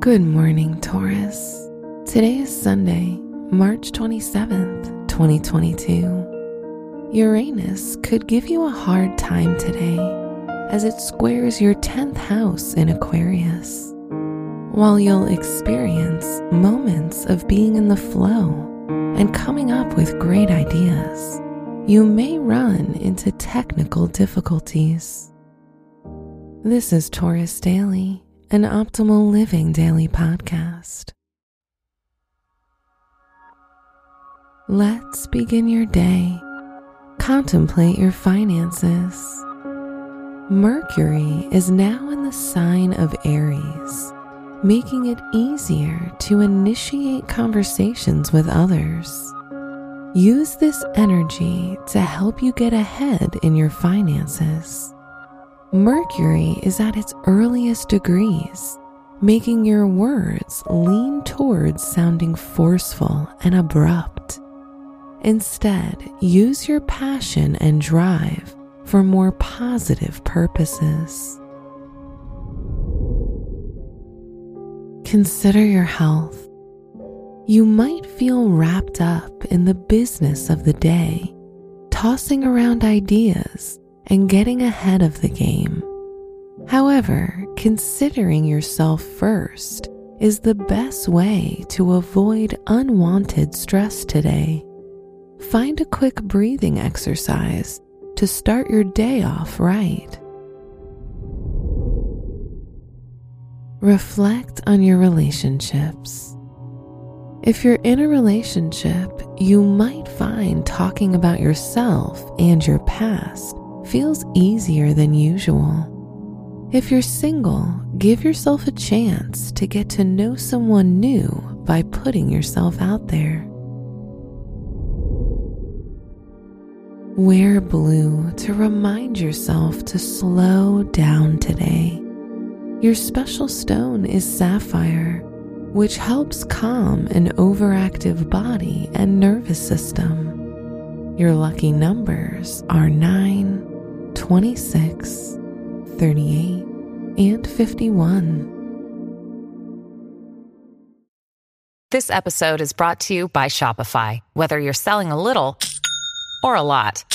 Good morning, Taurus. Today is Sunday, March 27th, 2022. Uranus could give you a hard time today as it squares your 10th house in Aquarius. While you'll experience moments of being in the flow and coming up with great ideas, you may run into technical difficulties. This is Taurus Daily an optimal living daily podcast. Let's begin your day. Contemplate your finances. Mercury is now in the sign of Aries, making it easier to initiate conversations with others. Use this energy to help you get ahead in your finances. Mercury is at its earliest degrees, making your words lean towards sounding forceful and abrupt. Instead, use your passion and drive for more positive purposes. Consider your health. You might feel wrapped up in the business of the day, tossing around ideas and getting ahead of the game. However, considering yourself first is the best way to avoid unwanted stress today. Find a quick breathing exercise to start your day off right. Reflect on your relationships. If you're in a relationship, you might find talking about yourself and your past feels easier than usual. If you're single, give yourself a chance to get to know someone new by putting yourself out there. Wear blue to remind yourself to slow down today. Your special stone is sapphire, which helps calm an overactive body and nervous system. Your lucky numbers are 9, 26, 38, and 51. This episode is brought to you by Shopify. Whether you're selling a little or a lot,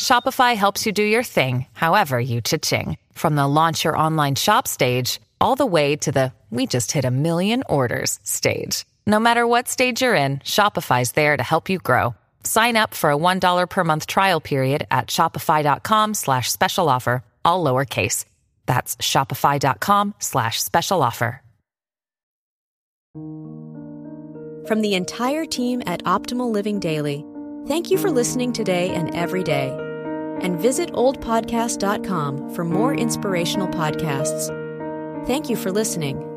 Shopify helps you do your thing, however you cha-ching. From the launch your online shop stage, all the way to the we just hit a million orders stage. No matter what stage you're in, Shopify's there to help you grow. Sign up for a $1 per month trial period at shopify.com slash special offer, all lowercase. That's shopify.com slash special offer. From the entire team at Optimal Living Daily, thank you for listening today and every day. And visit oldpodcast.com for more inspirational podcasts. Thank you for listening.